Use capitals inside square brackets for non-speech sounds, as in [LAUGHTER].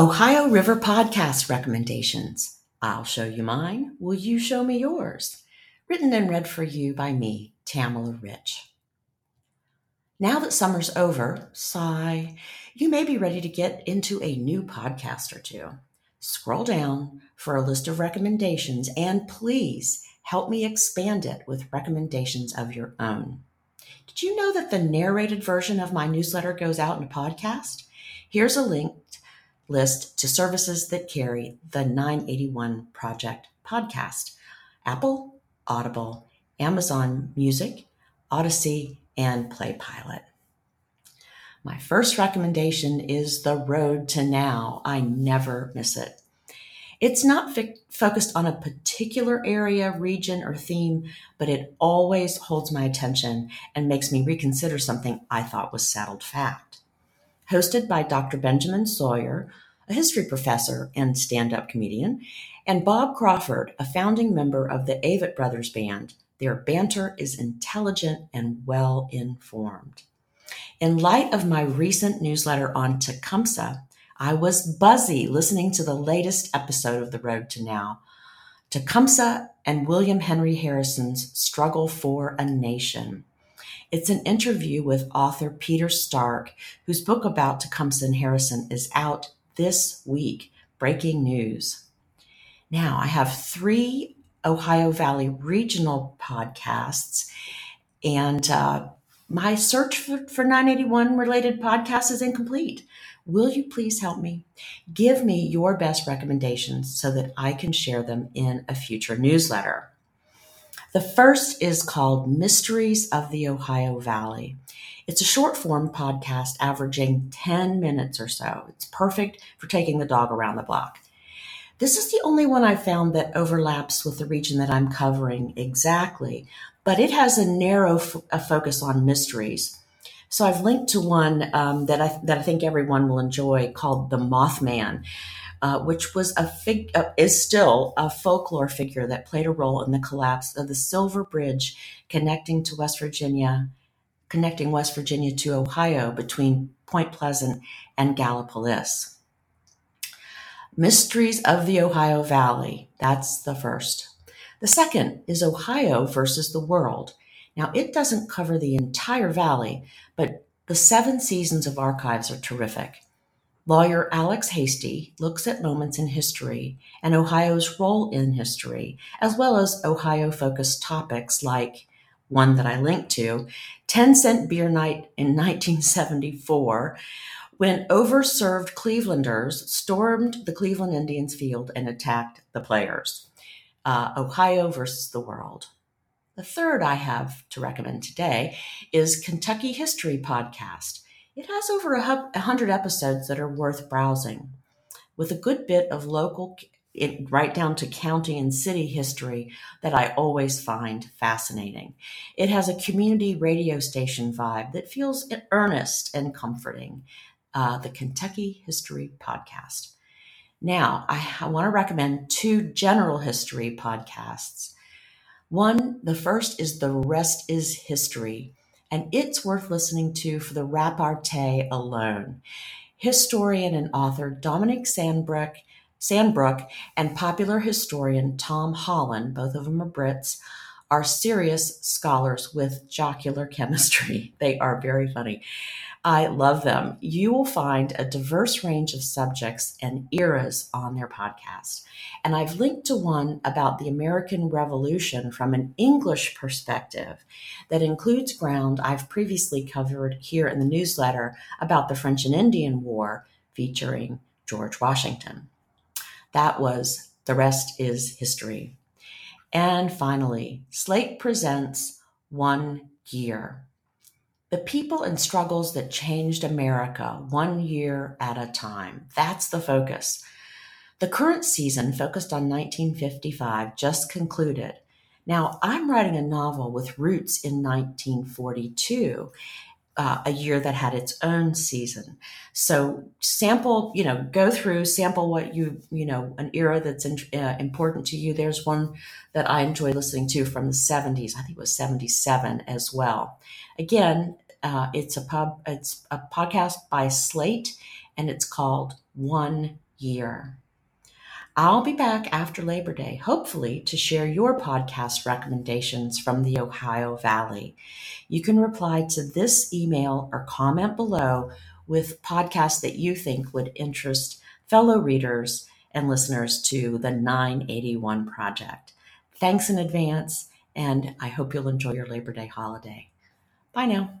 Ohio River podcast recommendations. I'll show you mine. Will you show me yours? Written and read for you by me, Tamala Rich. Now that summer's over, sigh, you may be ready to get into a new podcast or two. Scroll down for a list of recommendations and please help me expand it with recommendations of your own. Did you know that the narrated version of my newsletter goes out in a podcast? Here's a link list to services that carry the 981 Project podcast Apple, Audible, Amazon Music, Audacy, and PlayPilot. My first recommendation is The Road to Now. I never miss it. It's not fi- focused on a particular area, region, or theme, but it always holds my attention and makes me reconsider something I thought was settled fact hosted by Dr. Benjamin Sawyer, a history professor and stand up comedian, and Bob Crawford, a founding member of the Avett Brothers Band. Their banter is intelligent and well informed. In light of my recent newsletter on Tecumseh, I was buzzy listening to the latest episode of The Road to Now. Tecumseh and William Henry Harrison's struggle for a nation. It's an interview with author Peter Stark, whose book about Tecumseh and Harrison is out this week. Breaking news. Now, I have three Ohio Valley regional podcasts, and uh, my search for, for 981 related podcasts is incomplete. Will you please help me? Give me your best recommendations so that I can share them in a future newsletter. The first is called Mysteries of the Ohio Valley. It's a short form podcast averaging 10 minutes or so. It's perfect for taking the dog around the block. This is the only one I've found that overlaps with the region that I'm covering exactly, but it has a narrow f- a focus on mysteries. So I've linked to one um, that I that I think everyone will enjoy called the Mothman uh, which was a fig uh, is still a folklore figure that played a role in the collapse of the Silver Bridge connecting to West Virginia, connecting West Virginia to Ohio between Point Pleasant and Gallipolis. Mysteries of the Ohio Valley. That's the first. The second is Ohio versus the World. Now, it doesn't cover the entire valley, but the seven seasons of archives are terrific. Lawyer Alex Hasty looks at moments in history and Ohio's role in history, as well as Ohio focused topics like one that I linked to 10 cent beer night in 1974 when overserved Clevelanders stormed the Cleveland Indians field and attacked the players. Uh, Ohio versus the world. The third I have to recommend today is Kentucky History Podcast. It has over a hundred episodes that are worth browsing, with a good bit of local, right down to county and city history that I always find fascinating. It has a community radio station vibe that feels earnest and comforting. Uh, the Kentucky History Podcast. Now, I, I want to recommend two general history podcasts. One, the first is The Rest is History and it's worth listening to for the repartee alone. Historian and author Dominic Sandbrook, Sandbrook and popular historian Tom Holland, both of them are Brits, are serious scholars with jocular chemistry. [LAUGHS] They are very funny. I love them. You will find a diverse range of subjects and eras on their podcast. And I've linked to one about the American Revolution from an English perspective that includes ground I've previously covered here in the newsletter about the French and Indian War featuring George Washington. That was The Rest is History. And finally, Slate presents One Year the people and struggles that changed America one year at a time. That's the focus. The current season, focused on 1955, just concluded. Now, I'm writing a novel with roots in 1942, uh, a year that had its own season. So, sample, you know, go through, sample what you, you know, an era that's in, uh, important to you. There's one that I enjoy listening to from the 70s. I think it was 77 as well. Again, uh, it's a pub, it's a podcast by Slate, and it's called One year. I'll be back after Labor Day, hopefully, to share your podcast recommendations from the Ohio Valley. You can reply to this email or comment below with podcasts that you think would interest fellow readers and listeners to the 981 Project. Thanks in advance, and I hope you'll enjoy your Labor Day holiday. Bye now.